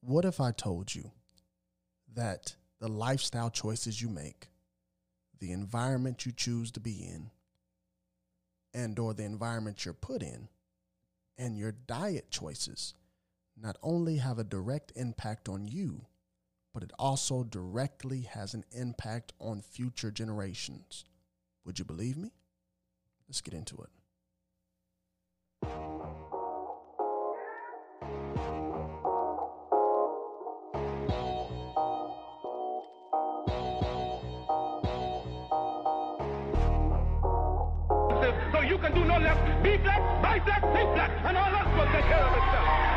What if I told you that the lifestyle choices you make, the environment you choose to be in, and or the environment you're put in, and your diet choices not only have a direct impact on you, but it also directly has an impact on future generations. Would you believe me? Let's get into it. Less. Be black, buy black, think black, and all else will take care of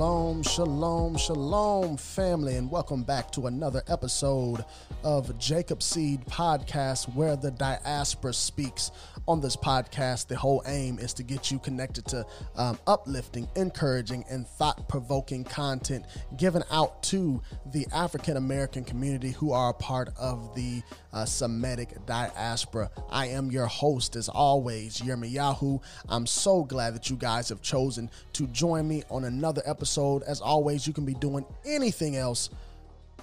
Shalom, shalom, shalom, family, and welcome back to another episode of Jacob Seed Podcast, where the diaspora speaks. On this podcast, the whole aim is to get you connected to um, uplifting, encouraging, and thought provoking content given out to the African American community who are a part of the uh, Semitic diaspora. I am your host, as always, Yirmiyahu. I'm so glad that you guys have chosen to join me on another episode. As always, you can be doing anything else,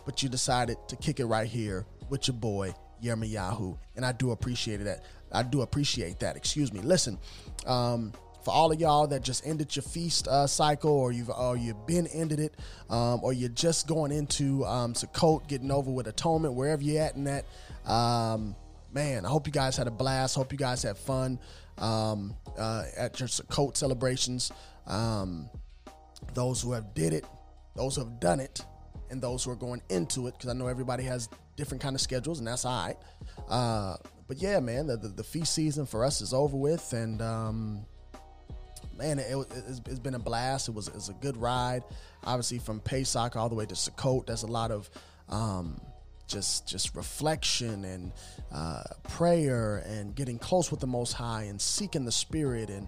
but you decided to kick it right here with your boy, Yirmiyahu. And I do appreciate that. I do appreciate that. Excuse me. Listen, um, for all of y'all that just ended your feast uh, cycle, or you've or you've been ended it, um, or you're just going into um, Sukkot, getting over with atonement, wherever you're at in that. Um, man, I hope you guys had a blast. Hope you guys had fun um, uh, at your Sukkot celebrations. Um, those who have did it, those who have done it, and those who are going into it, because I know everybody has different kind of schedules, and that's all right. Uh, but yeah, man, the, the, the feast season for us is over with, and um, man, it, it, it's, it's been a blast. It was, it was a good ride. Obviously, from Pesach all the way to Sukkot, there's a lot of um, just just reflection and uh, prayer and getting close with the Most High and seeking the Spirit and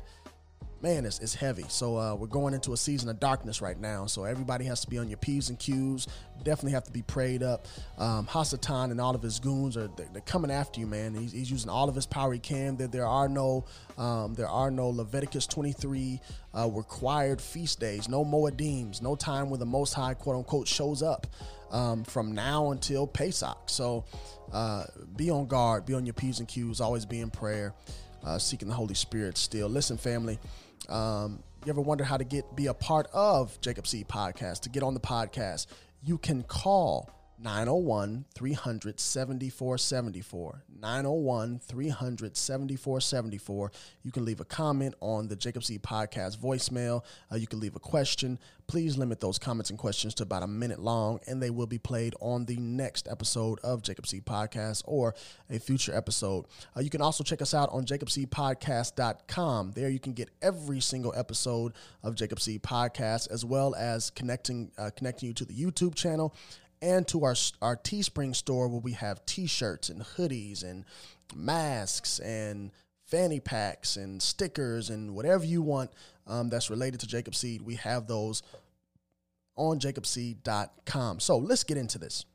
man, it's, it's heavy. So uh, we're going into a season of darkness right now. So everybody has to be on your P's and Q's. Definitely have to be prayed up. Um, Hasatan and all of his goons are they're, they're coming after you, man. He's, he's, using all of his power he can. There, there are no um, there are no Leviticus 23 uh, required feast days. No Moedims. No time where the Most High quote unquote shows up um, from now until Pesach. So uh, be on guard. Be on your P's and Q's. Always be in prayer. Uh, seeking the Holy Spirit still. Listen, family, um, you ever wonder how to get be a part of Jacob Seed Podcast? To get on the podcast, you can call 901 300 7474. 901 300 7474. You can leave a comment on the Jacob Seed Podcast voicemail. Uh, you can leave a question. Please limit those comments and questions to about a minute long, and they will be played on the next episode of Jacob Seed Podcast or a future episode. Uh, you can also check us out on jacobseedpodcast.com. There you can get every single episode of Jacob Seed Podcast, as well as connecting uh, connecting you to the YouTube channel and to our our Teespring store where we have T-shirts and hoodies and masks and fanny packs and stickers and whatever you want um, that's related to Jacob Seed. We have those on jacobseed.com. So let's get into this.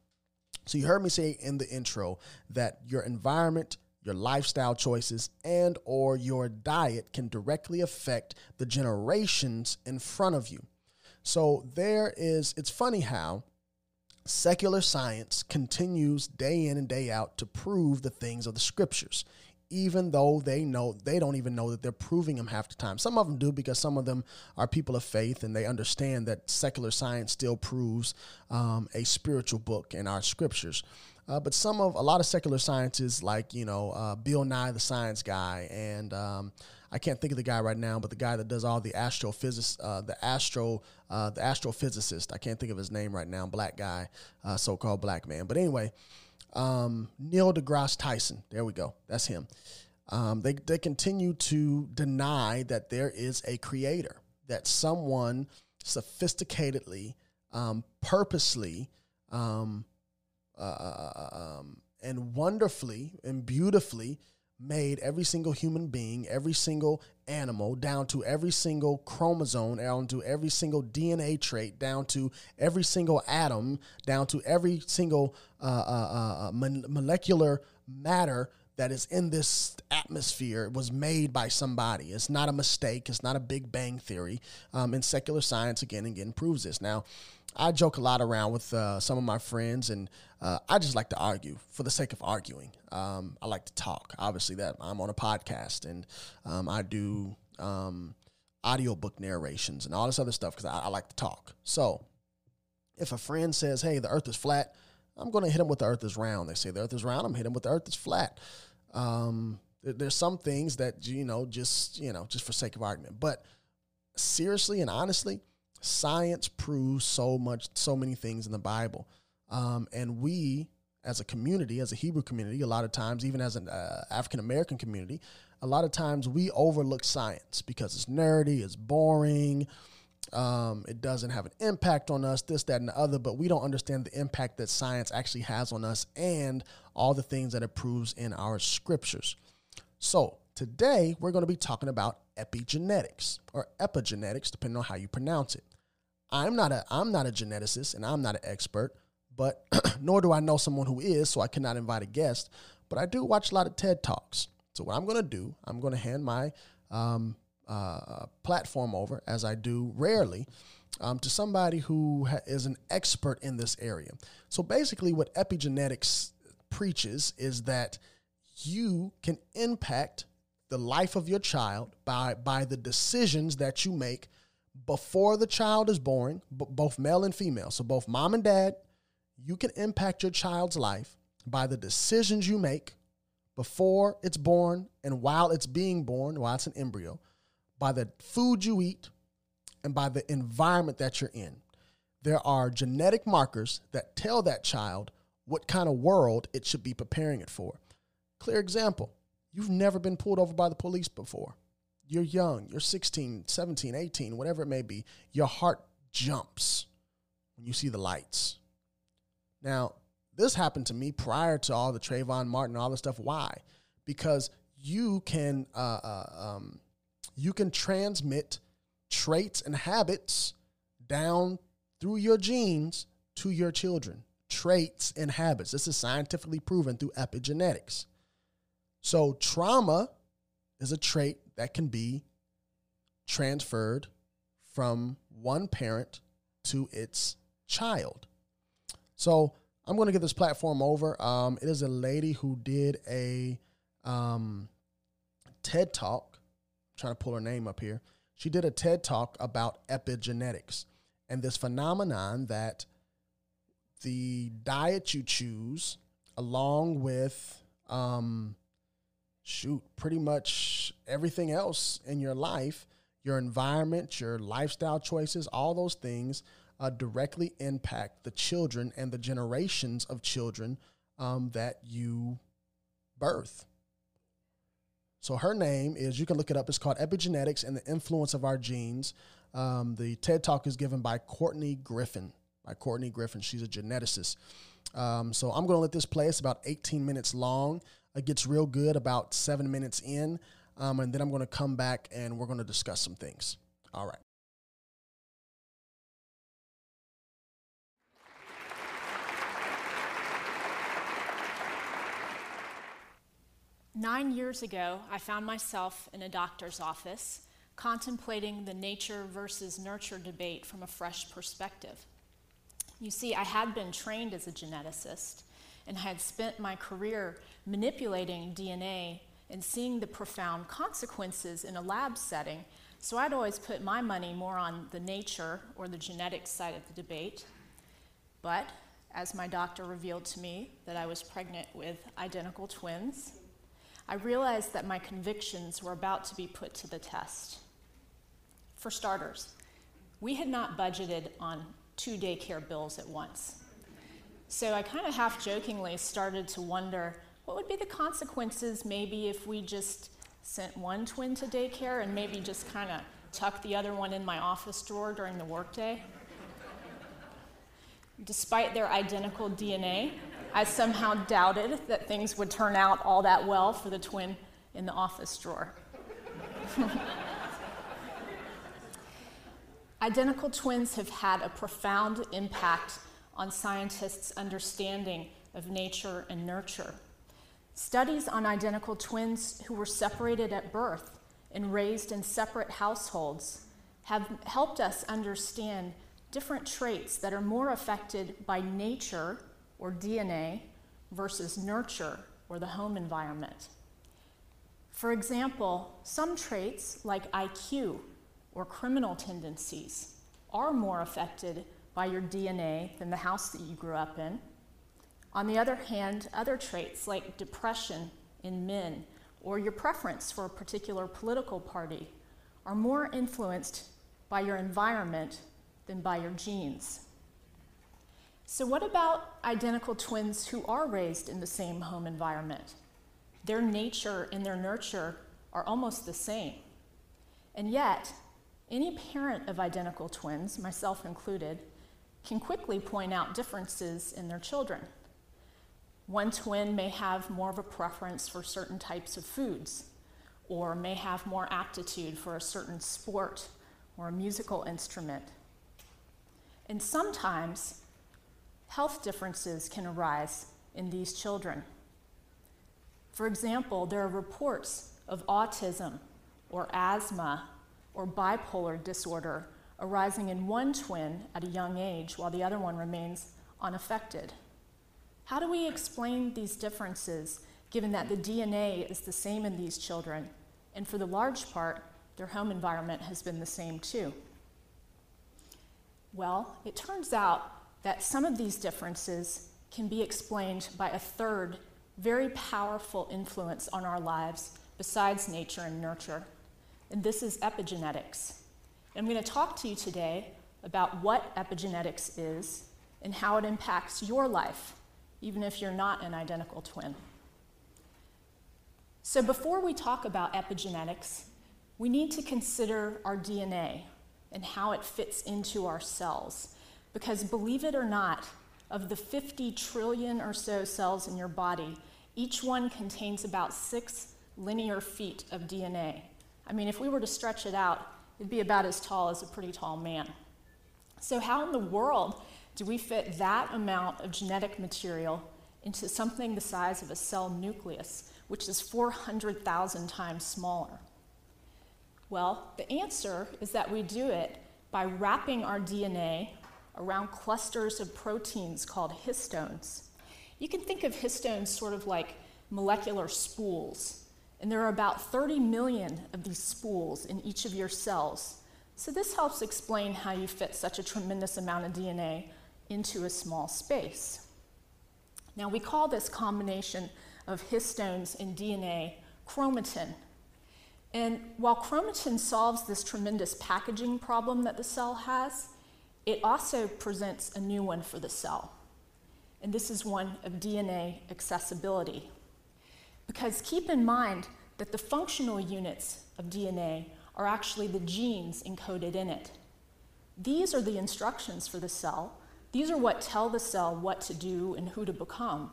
So you heard me say in the intro that your environment your lifestyle choices and or your diet can directly affect the generations in front of you. So there is it's funny how secular science continues day in and day out to prove the things of the scriptures even though they know they don't even know that they're proving them half the time. Some of them do because some of them are people of faith and they understand that secular science still proves um, a spiritual book in our scriptures uh, but some of a lot of secular scientists, like you know uh, bill nye the science guy and um, i can't think of the guy right now but the guy that does all the astrophysics uh, the astro uh, the astrophysicist i can't think of his name right now black guy uh, so-called black man but anyway um, Neil deGrasse Tyson. There we go. That's him. Um, they, they continue to deny that there is a creator, that someone sophisticatedly, um, purposely, um, uh, um, and wonderfully and beautifully made every single human being, every single animal, down to every single chromosome, down to every single DNA trait, down to every single atom, down to every single uh, uh, uh, molecular matter that is in this atmosphere was made by somebody. It's not a mistake. It's not a Big Bang theory. Um, and secular science again and again proves this. Now, I joke a lot around with uh, some of my friends, and uh, I just like to argue for the sake of arguing. Um, I like to talk. Obviously, that I'm on a podcast, and um, I do um, audiobook narrations and all this other stuff because I, I like to talk. So, if a friend says, "Hey, the Earth is flat," I'm going to hit them with the Earth is round. They say the Earth is round. I'm hitting them with the Earth is flat. Um, there's some things that you know just you know just for sake of argument, but seriously and honestly science proves so much, so many things in the Bible. Um, and we, as a community, as a Hebrew community, a lot of times, even as an uh, African American community, a lot of times we overlook science because it's nerdy, it's boring, um, it doesn't have an impact on us, this, that, and the other, but we don't understand the impact that science actually has on us and all the things that it proves in our scriptures. So, today we're going to be talking about epigenetics or epigenetics, depending on how you pronounce it. I'm not a I'm not a geneticist and I'm not an expert, but nor do I know someone who is, so I cannot invite a guest. But I do watch a lot of TED talks. So what I'm going to do, I'm going to hand my um, uh, platform over, as I do rarely, um, to somebody who ha- is an expert in this area. So basically, what epigenetics preaches is that you can impact the life of your child by by the decisions that you make before the child is born, b- both male and female. So, both mom and dad, you can impact your child's life by the decisions you make before it's born and while it's being born, while it's an embryo, by the food you eat, and by the environment that you're in. There are genetic markers that tell that child what kind of world it should be preparing it for. Clear example you've never been pulled over by the police before you're young, you're 16, 17, 18, whatever it may be, your heart jumps when you see the lights. Now, this happened to me prior to all the Trayvon Martin, all the stuff. Why? Because you can uh, uh, um, you can transmit traits and habits down through your genes to your children. Traits and habits. This is scientifically proven through epigenetics. So trauma is a trait that can be transferred from one parent to its child. So I'm going to get this platform over. Um, it is a lady who did a um, TED talk. I'm trying to pull her name up here. She did a TED talk about epigenetics and this phenomenon that the diet you choose, along with um, shoot, pretty much everything else in your life, your environment, your lifestyle choices, all those things uh, directly impact the children and the generations of children um, that you birth. So her name is, you can look it up, it's called Epigenetics and the Influence of Our Genes. Um, the TED Talk is given by Courtney Griffin. By Courtney Griffin. She's a geneticist. Um, so I'm going to let this play. It's about 18 minutes long. It gets real good about seven minutes in. Um, and then I'm going to come back and we're going to discuss some things. All right. Nine years ago, I found myself in a doctor's office contemplating the nature versus nurture debate from a fresh perspective. You see, I had been trained as a geneticist and had spent my career manipulating DNA and seeing the profound consequences in a lab setting. So I'd always put my money more on the nature or the genetics side of the debate. But as my doctor revealed to me that I was pregnant with identical twins, I realized that my convictions were about to be put to the test. For starters, we had not budgeted on two daycare bills at once. So I kind of half jokingly started to wonder what would be the consequences maybe if we just sent one twin to daycare and maybe just kind of tucked the other one in my office drawer during the workday? Despite their identical DNA, I somehow doubted that things would turn out all that well for the twin in the office drawer. Identical twins have had a profound impact on scientists' understanding of nature and nurture. Studies on identical twins who were separated at birth and raised in separate households have helped us understand different traits that are more affected by nature or DNA versus nurture or the home environment. For example, some traits like IQ or criminal tendencies are more affected by your DNA than the house that you grew up in. On the other hand, other traits like depression in men or your preference for a particular political party are more influenced by your environment than by your genes. So, what about identical twins who are raised in the same home environment? Their nature and their nurture are almost the same. And yet, any parent of identical twins, myself included, can quickly point out differences in their children. One twin may have more of a preference for certain types of foods, or may have more aptitude for a certain sport or a musical instrument. And sometimes health differences can arise in these children. For example, there are reports of autism or asthma or bipolar disorder arising in one twin at a young age while the other one remains unaffected. How do we explain these differences given that the DNA is the same in these children and for the large part, their home environment has been the same too? Well, it turns out that some of these differences can be explained by a third very powerful influence on our lives besides nature and nurture, and this is epigenetics. I'm going to talk to you today about what epigenetics is and how it impacts your life, even if you're not an identical twin. So, before we talk about epigenetics, we need to consider our DNA and how it fits into our cells. Because believe it or not, of the 50 trillion or so cells in your body, each one contains about six linear feet of DNA. I mean, if we were to stretch it out, it'd be about as tall as a pretty tall man. So, how in the world do we fit that amount of genetic material into something the size of a cell nucleus, which is 400,000 times smaller? Well, the answer is that we do it by wrapping our DNA around clusters of proteins called histones. You can think of histones sort of like molecular spools, and there are about 30 million of these spools in each of your cells. So, this helps explain how you fit such a tremendous amount of DNA into a small space. Now, we call this combination of histones and DNA chromatin. And while chromatin solves this tremendous packaging problem that the cell has, it also presents a new one for the cell. And this is one of DNA accessibility. Because keep in mind that the functional units of DNA are actually the genes encoded in it. These are the instructions for the cell. These are what tell the cell what to do and who to become.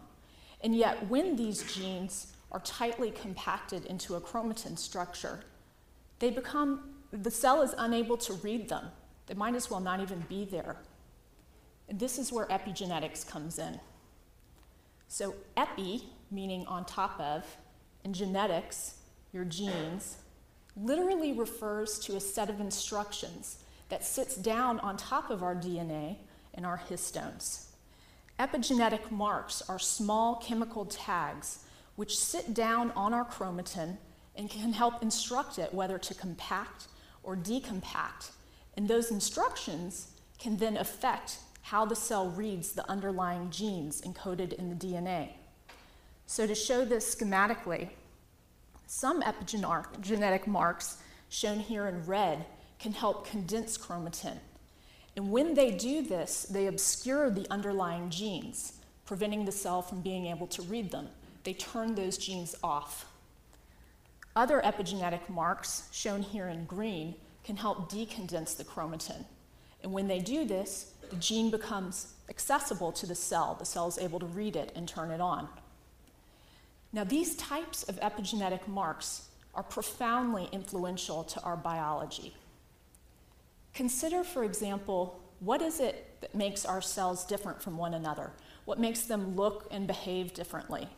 And yet, when these genes are tightly compacted into a chromatin structure, they become, the cell is unable to read them. They might as well not even be there. And this is where epigenetics comes in. So, epi, meaning on top of, and genetics, your genes, literally refers to a set of instructions that sits down on top of our DNA and our histones. Epigenetic marks are small chemical tags which sit down on our chromatin and can help instruct it whether to compact or decompact. And those instructions can then affect how the cell reads the underlying genes encoded in the DNA. So, to show this schematically, some epigenetic marks, shown here in red, can help condense chromatin. And when they do this, they obscure the underlying genes, preventing the cell from being able to read them they turn those genes off. Other epigenetic marks, shown here in green, can help decondense the chromatin. And when they do this, the gene becomes accessible to the cell. The cell is able to read it and turn it on. Now, these types of epigenetic marks are profoundly influential to our biology. Consider, for example, what is it that makes our cells different from one another? What makes them look and behave differently?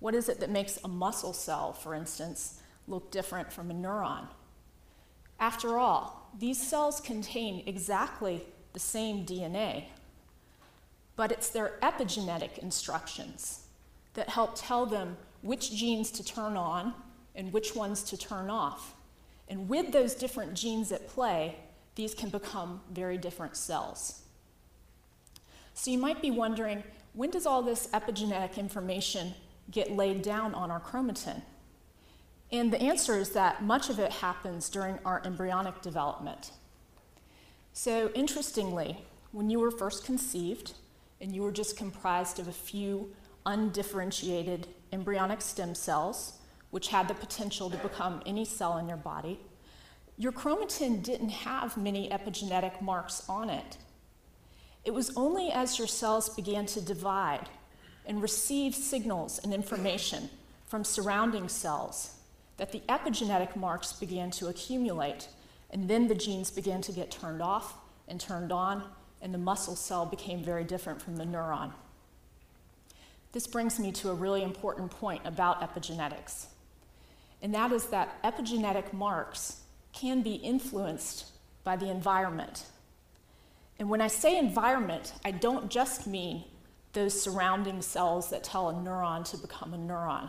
What is it that makes a muscle cell, for instance, look different from a neuron? After all, these cells contain exactly the same DNA, but it's their epigenetic instructions that help tell them which genes to turn on and which ones to turn off. And with those different genes at play, these can become very different cells. So you might be wondering when does all this epigenetic information get laid down on our chromatin? And the answer is that much of it happens during our embryonic development. So, interestingly, when you were first conceived and you were just comprised of a few undifferentiated embryonic stem cells, which had the potential to become any cell in your body, your chromatin didn't have many epigenetic marks on it. It was only as your cells began to divide and receive signals and information from surrounding cells that the epigenetic marks began to accumulate, and then the genes began to get turned off and turned on, and the muscle cell became very different from the neuron. This brings me to a really important point about epigenetics, and that is that epigenetic marks can be influenced by the environment. And when I say environment, I don't just mean those surrounding cells that tell a neuron to become a neuron.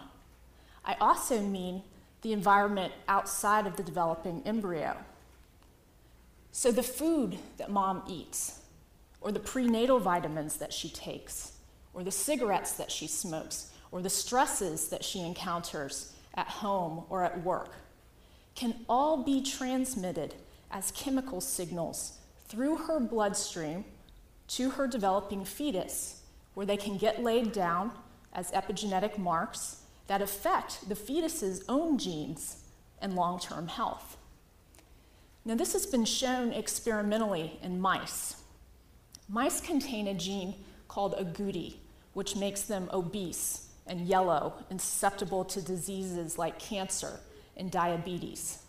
I also mean the environment outside of the developing embryo. So, the food that mom eats, or the prenatal vitamins that she takes, or the cigarettes that she smokes, or the stresses that she encounters at home or at work, can all be transmitted as chemical signals through her bloodstream to her developing fetus, where they can get laid down as epigenetic marks that affect the fetus's own genes and long term health. Now, this has been shown experimentally in mice. Mice contain a gene called agouti, which makes them obese and yellow and susceptible to diseases like cancer and diabetes.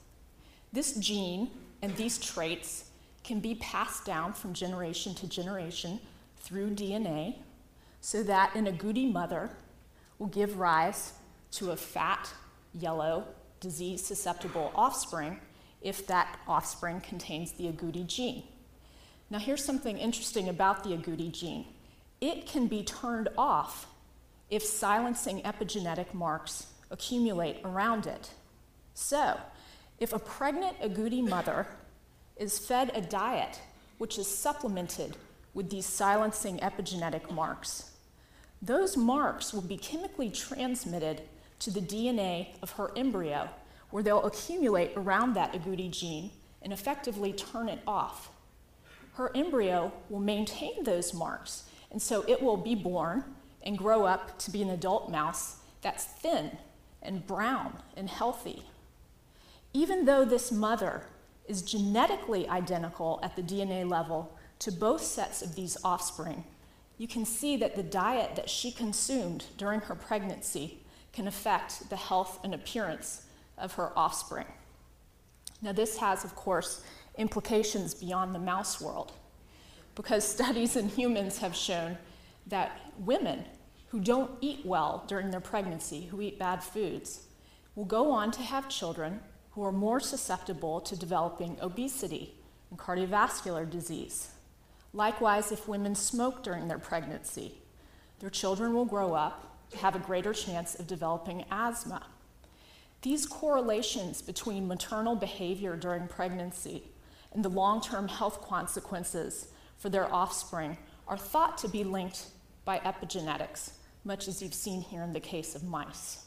This gene and these traits can be passed down from generation to generation through DNA so that an agouti mother will give rise to a fat, yellow, disease susceptible offspring if that offspring contains the agouti gene. Now, here's something interesting about the agouti gene it can be turned off if silencing epigenetic marks accumulate around it. So, if a pregnant agouti mother is fed a diet which is supplemented with these silencing epigenetic marks, those marks will be chemically transmitted to the DNA of her embryo, where they'll accumulate around that agouti gene and effectively turn it off. Her embryo will maintain those marks, and so it will be born and grow up to be an adult mouse that's thin and brown and healthy. Even though this mother is genetically identical at the DNA level to both sets of these offspring, you can see that the diet that she consumed during her pregnancy can affect the health and appearance of her offspring. Now, this has, of course, implications beyond the mouse world, because studies in humans have shown that women who don't eat well during their pregnancy, who eat bad foods, will go on to have children who are more susceptible to developing obesity and cardiovascular disease. Likewise, if women smoke during their pregnancy, their children will grow up to have a greater chance of developing asthma. These correlations between maternal behavior during pregnancy and the long term health consequences for their offspring are thought to be linked by epigenetics, much as you've seen here in the case of mice.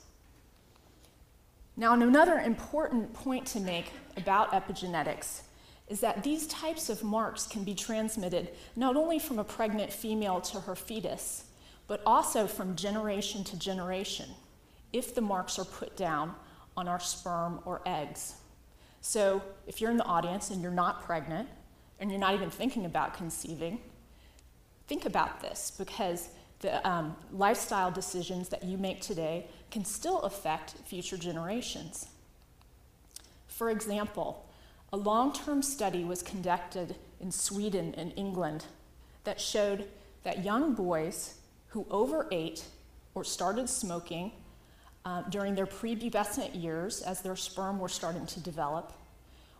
Now, another important point to make about epigenetics is that these types of marks can be transmitted not only from a pregnant female to her fetus, but also from generation to generation if the marks are put down on our sperm or eggs. So, if you're in the audience and you're not pregnant and you're not even thinking about conceiving, think about this because the um, lifestyle decisions that you make today can still affect future generations. For example, a long term study was conducted in Sweden and England that showed that young boys who overate or started smoking uh, during their prepubescent years as their sperm were starting to develop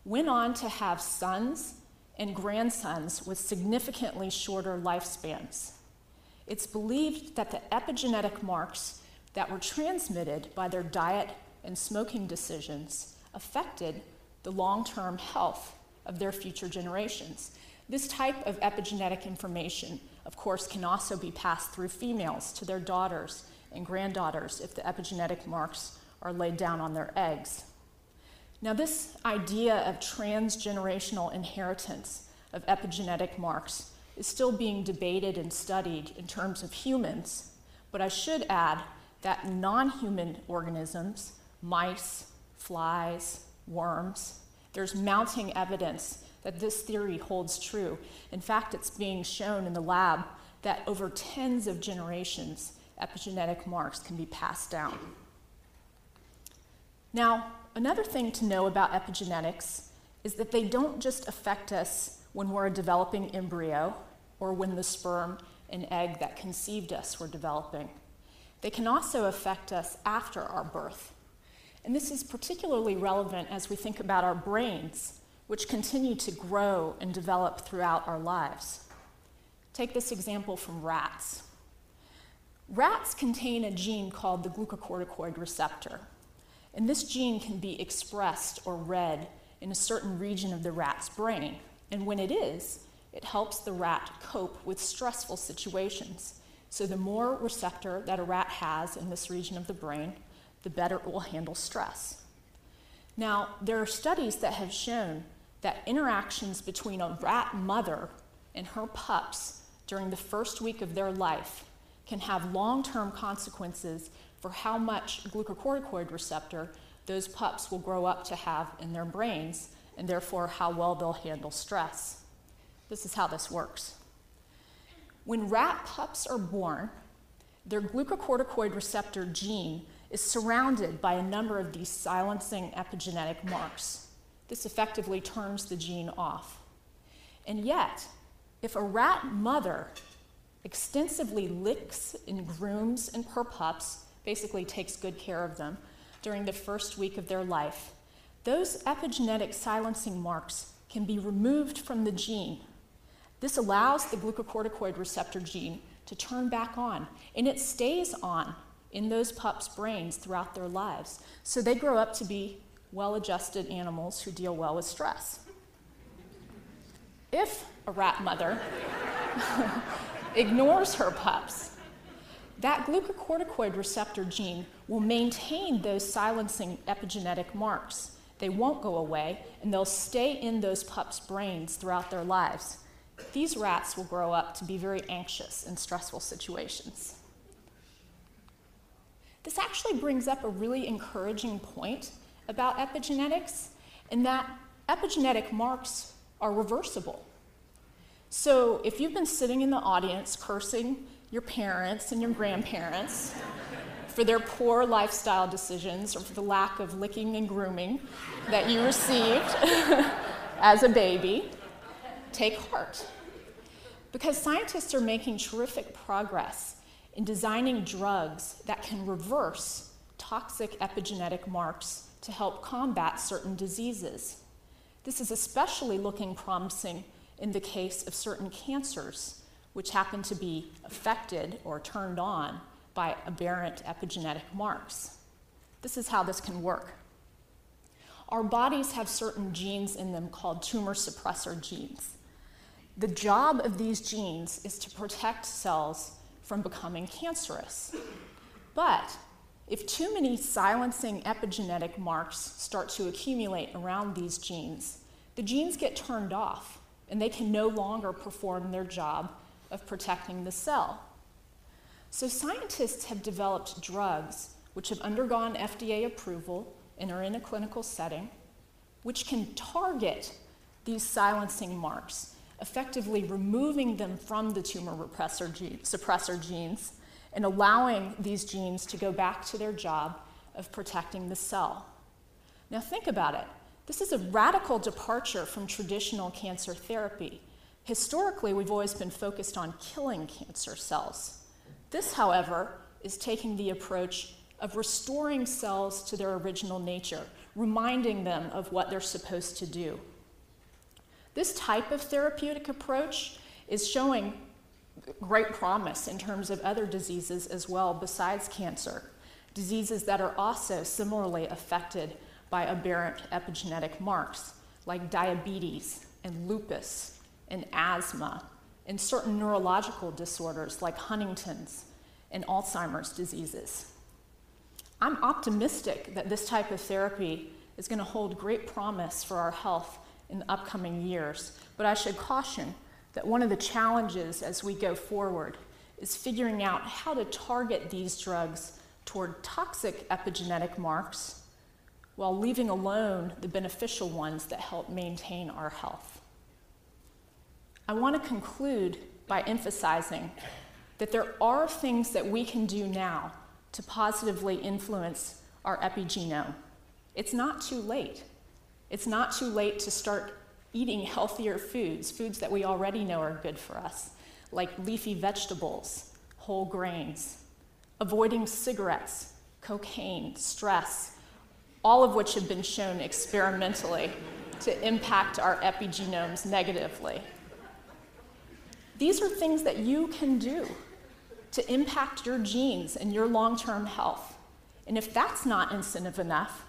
went on to have sons and grandsons with significantly shorter lifespans. It's believed that the epigenetic marks that were transmitted by their diet and smoking decisions affected the long term health of their future generations. This type of epigenetic information, of course, can also be passed through females to their daughters and granddaughters if the epigenetic marks are laid down on their eggs. Now, this idea of transgenerational inheritance of epigenetic marks is still being debated and studied in terms of humans, but I should add that non human organisms, mice, flies, worms, there's mounting evidence that this theory holds true. In fact, it's being shown in the lab that over tens of generations, epigenetic marks can be passed down. Now, another thing to know about epigenetics is that they don't just affect us when we're a developing embryo or when the sperm and egg that conceived us were developing. They can also affect us after our birth. And this is particularly relevant as we think about our brains, which continue to grow and develop throughout our lives. Take this example from rats. Rats contain a gene called the glucocorticoid receptor. And this gene can be expressed or read in a certain region of the rat's brain. And when it is, it helps the rat cope with stressful situations. So, the more receptor that a rat has in this region of the brain, the better it will handle stress. Now, there are studies that have shown that interactions between a rat mother and her pups during the first week of their life can have long term consequences for how much glucocorticoid receptor those pups will grow up to have in their brains, and therefore how well they'll handle stress. This is how this works. When rat pups are born, their glucocorticoid receptor gene is surrounded by a number of these silencing epigenetic marks. This effectively turns the gene off. And yet, if a rat mother extensively licks and grooms and her pups, basically takes good care of them during the first week of their life, those epigenetic silencing marks can be removed from the gene. This allows the glucocorticoid receptor gene to turn back on, and it stays on in those pups' brains throughout their lives. So they grow up to be well adjusted animals who deal well with stress. If a rat mother ignores her pups, that glucocorticoid receptor gene will maintain those silencing epigenetic marks. They won't go away, and they'll stay in those pups' brains throughout their lives. These rats will grow up to be very anxious in stressful situations. This actually brings up a really encouraging point about epigenetics, in that epigenetic marks are reversible. So if you've been sitting in the audience cursing your parents and your grandparents for their poor lifestyle decisions or for the lack of licking and grooming that you received as a baby, take heart. Because scientists are making terrific progress in designing drugs that can reverse toxic epigenetic marks to help combat certain diseases. This is especially looking promising in the case of certain cancers, which happen to be affected or turned on by aberrant epigenetic marks. This is how this can work. Our bodies have certain genes in them called tumor suppressor genes. The job of these genes is to protect cells from becoming cancerous. But if too many silencing epigenetic marks start to accumulate around these genes, the genes get turned off and they can no longer perform their job of protecting the cell. So, scientists have developed drugs which have undergone FDA approval and are in a clinical setting, which can target these silencing marks effectively removing them from the tumor gene, suppressor genes and allowing these genes to go back to their job of protecting the cell. Now, think about it. This is a radical departure from traditional cancer therapy. Historically, we've always been focused on killing cancer cells. This, however, is taking the approach of restoring cells to their original nature, reminding them of what they're supposed to do. This type of therapeutic approach is showing great promise in terms of other diseases as well besides cancer, diseases that are also similarly affected by aberrant epigenetic marks like diabetes and lupus and asthma and certain neurological disorders like Huntington's and Alzheimer's diseases. I'm optimistic that this type of therapy is going to hold great promise for our health in the upcoming years, but I should caution that one of the challenges as we go forward is figuring out how to target these drugs toward toxic epigenetic marks while leaving alone the beneficial ones that help maintain our health. I want to conclude by emphasizing that there are things that we can do now to positively influence our epigenome. It's not too late. It's not too late to start eating healthier foods, foods that we already know are good for us, like leafy vegetables, whole grains, avoiding cigarettes, cocaine, stress, all of which have been shown experimentally to impact our epigenomes negatively. These are things that you can do to impact your genes and your long term health. And if that's not incentive enough,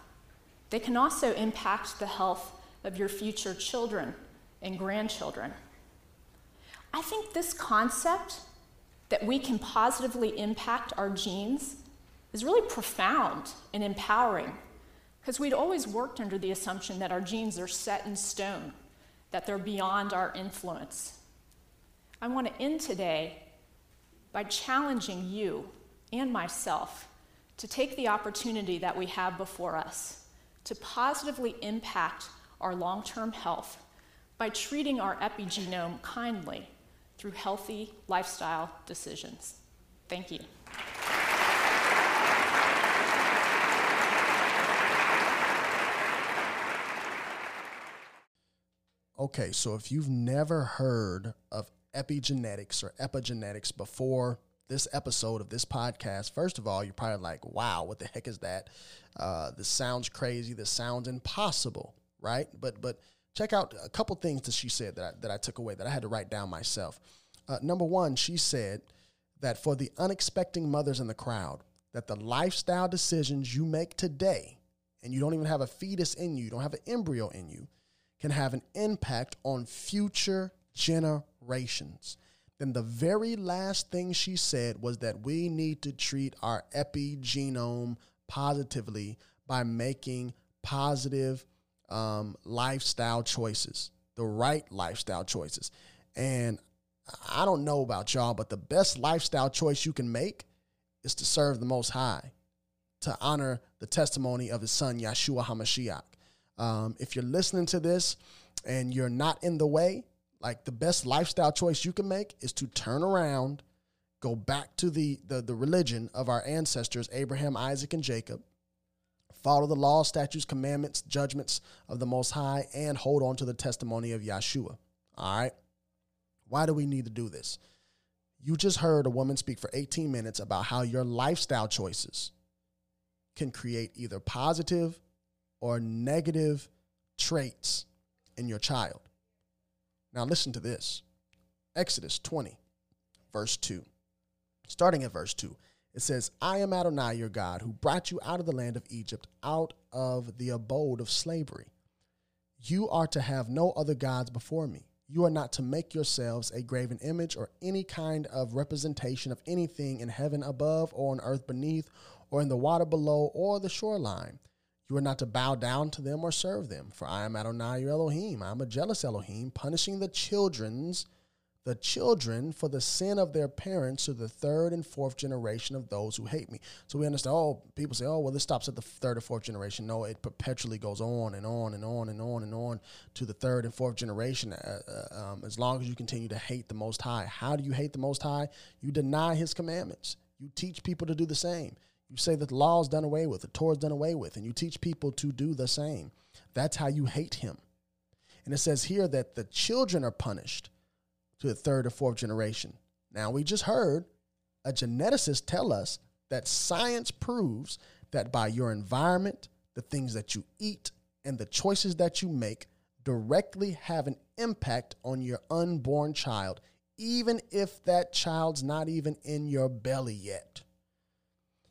they can also impact the health of your future children and grandchildren. I think this concept that we can positively impact our genes is really profound and empowering because we'd always worked under the assumption that our genes are set in stone, that they're beyond our influence. I want to end today by challenging you and myself to take the opportunity that we have before us to positively impact our long term health by treating our epigenome kindly through healthy lifestyle decisions. Thank you. Okay, so if you've never heard of epigenetics or epigenetics before this episode of this podcast, first of all, you're probably like, wow, what the heck is that? Uh, this sounds crazy. This sounds impossible right? But but check out a couple things that she said that I, that I took away that I had to write down myself. Uh, number one, she said that for the unexpected mothers in the crowd, that the lifestyle decisions you make today, and you don't even have a fetus in you, you don't have an embryo in you, can have an impact on future generations. Then the very last thing she said was that we need to treat our epigenome positively by making positive um, lifestyle choices, the right lifestyle choices. And I don't know about y'all, but the best lifestyle choice you can make is to serve the Most High, to honor the testimony of His Son, Yeshua HaMashiach. Um, if you're listening to this and you're not in the way, like the best lifestyle choice you can make is to turn around, go back to the, the, the religion of our ancestors, Abraham, Isaac, and Jacob, follow the law, statutes, commandments, judgments of the Most High, and hold on to the testimony of Yeshua. All right? Why do we need to do this? You just heard a woman speak for 18 minutes about how your lifestyle choices can create either positive or negative traits in your child. Now, listen to this Exodus 20, verse 2. Starting at verse 2. It says, I am Adonai your God, who brought you out of the land of Egypt, out of the abode of slavery. You are to have no other gods before me. You are not to make yourselves a graven image or any kind of representation of anything in heaven above or on earth beneath or in the water below or the shoreline. You are not to bow down to them or serve them, for I am Adonai your Elohim. I am a jealous Elohim, punishing the children's, the children for the sin of their parents to the third and fourth generation of those who hate me. So we understand, oh, people say, oh, well, this stops at the third or fourth generation. No, it perpetually goes on and on and on and on and on to the third and fourth generation uh, uh, um, as long as you continue to hate the Most High. How do you hate the Most High? You deny His commandments, you teach people to do the same. You say that the law is done away with, the Torah is done away with, and you teach people to do the same. That's how you hate Him. And it says here that the children are punished to the third or fourth generation. Now, we just heard a geneticist tell us that science proves that by your environment, the things that you eat, and the choices that you make directly have an impact on your unborn child, even if that child's not even in your belly yet.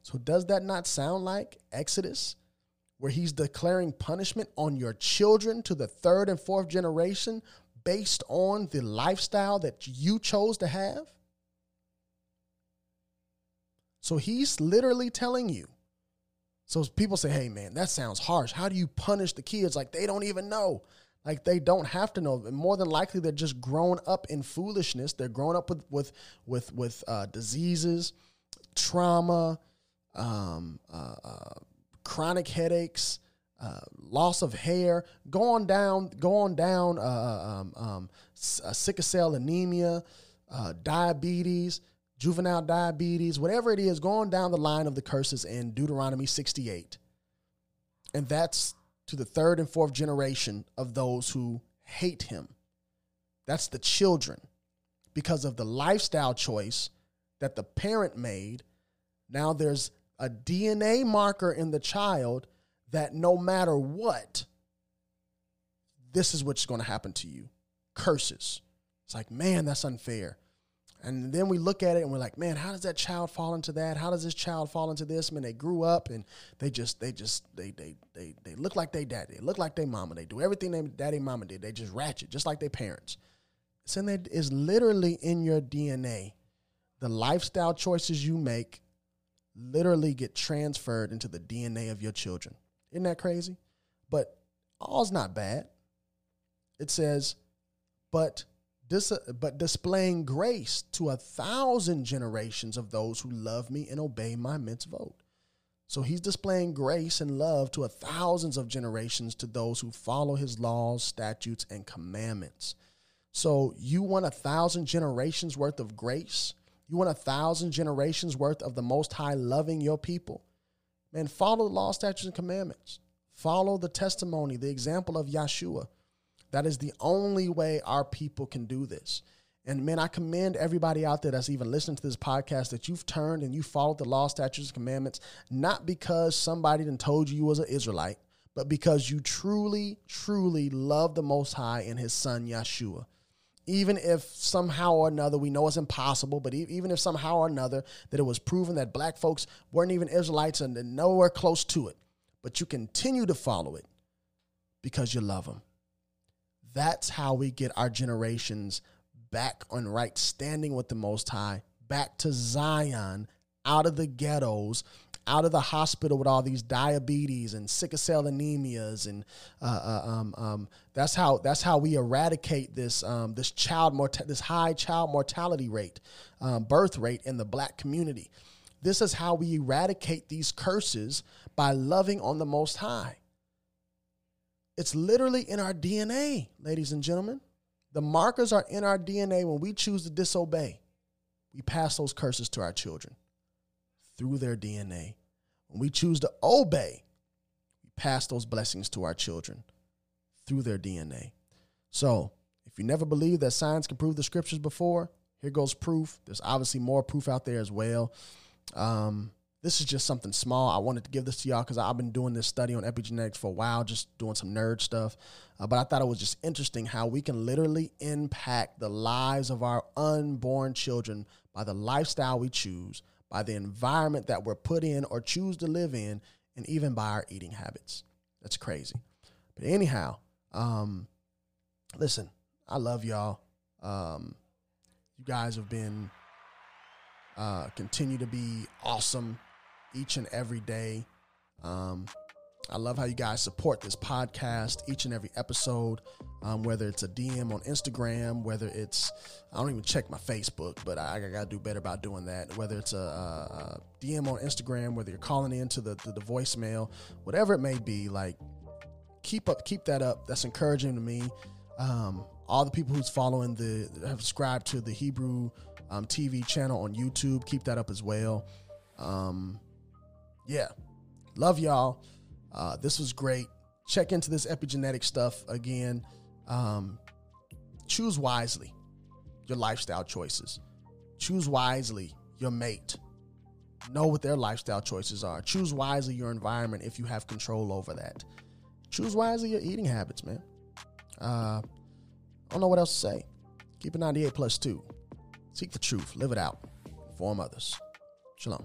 So, does that not sound like Exodus, where he's declaring punishment on your children to the third and fourth generation based on the lifestyle that you chose to have? So he's literally telling you. So people say, hey, man, that sounds harsh. How do you punish the kids? Like they don't even know. Like they don't have to know. and More than likely, they're just grown up in foolishness. They're grown up with with with with uh, diseases, trauma, um, uh, uh, chronic headaches, uh, loss of hair, go on down, go on down, uh, uh um, um, uh, sickle cell anemia, diabetes, juvenile diabetes, whatever it is, going down the line of the curses in Deuteronomy 68. And that's to the third and fourth generation of those who hate him. That's the children because of the lifestyle choice that the parent made. Now there's a DNA marker in the child that no matter what, this is what's going to happen to you curses. It's like, man, that's unfair. And then we look at it and we're like, man, how does that child fall into that? How does this child fall into this? I mean, they grew up and they just, they just, they, they, they, they look like they daddy. They look like they mama. They do everything they daddy and mama did. They just ratchet, just like their parents. It's in there, it's literally in your DNA. The lifestyle choices you make literally get transferred into the DNA of your children. Isn't that crazy? But all's not bad. It says, but dis- but displaying grace to a thousand generations of those who love me and obey my mitzvot. So he's displaying grace and love to a thousands of generations to those who follow his laws, statutes, and commandments. So you want a thousand generations worth of grace? You want a thousand generations worth of the Most High loving your people? Man, follow the law, statutes, and commandments. Follow the testimony, the example of Yeshua. That is the only way our people can do this. And man, I commend everybody out there that's even listening to this podcast that you've turned and you followed the law, statutes, and commandments, not because somebody then told you you was an Israelite, but because you truly, truly love the Most High and His Son Yeshua even if somehow or another we know it's impossible, but even if somehow or another that it was proven that black folks weren't even Israelites and nowhere close to it, but you continue to follow it because you love them. That's how we get our generations back on right standing with the Most High, back to Zion, out of the ghettos, out of the hospital with all these diabetes and sickle cell anemias, and uh, uh, um, um, that's how that's how we eradicate this um, this child mort- this high child mortality rate, um, birth rate in the black community. This is how we eradicate these curses by loving on the Most High. It's literally in our DNA, ladies and gentlemen. The markers are in our DNA when we choose to disobey. We pass those curses to our children through their DNA. When we choose to obey, we pass those blessings to our children through their DNA. So, if you never believed that science can prove the scriptures before, here goes proof. There's obviously more proof out there as well. Um, this is just something small. I wanted to give this to y'all because I've been doing this study on epigenetics for a while, just doing some nerd stuff. Uh, but I thought it was just interesting how we can literally impact the lives of our unborn children by the lifestyle we choose, by the environment that we're put in or choose to live in, and even by our eating habits. That's crazy. But anyhow, um, listen, I love y'all. Um, you guys have been uh, continue to be awesome each and every day. Um, I love how you guys support this podcast each and every episode. Um, whether it's a DM on Instagram, whether it's I don't even check my Facebook, but I, I got to do better about doing that. Whether it's a, a, DM on Instagram, whether you're calling into the, the the voicemail, whatever it may be, like keep up, keep that up. That's encouraging to me. Um, all the people who's following the have subscribed to the Hebrew um, TV channel on YouTube, keep that up as well. Um, yeah, love y'all. Uh, this was great. Check into this epigenetic stuff again. Um, choose wisely your lifestyle choices. Choose wisely your mate. Know what their lifestyle choices are. Choose wisely your environment if you have control over that. Choose wisely your eating habits, man. Uh, I don't know what else to say. Keep it 98 plus 2. Seek the truth, live it out, inform others. Shalom.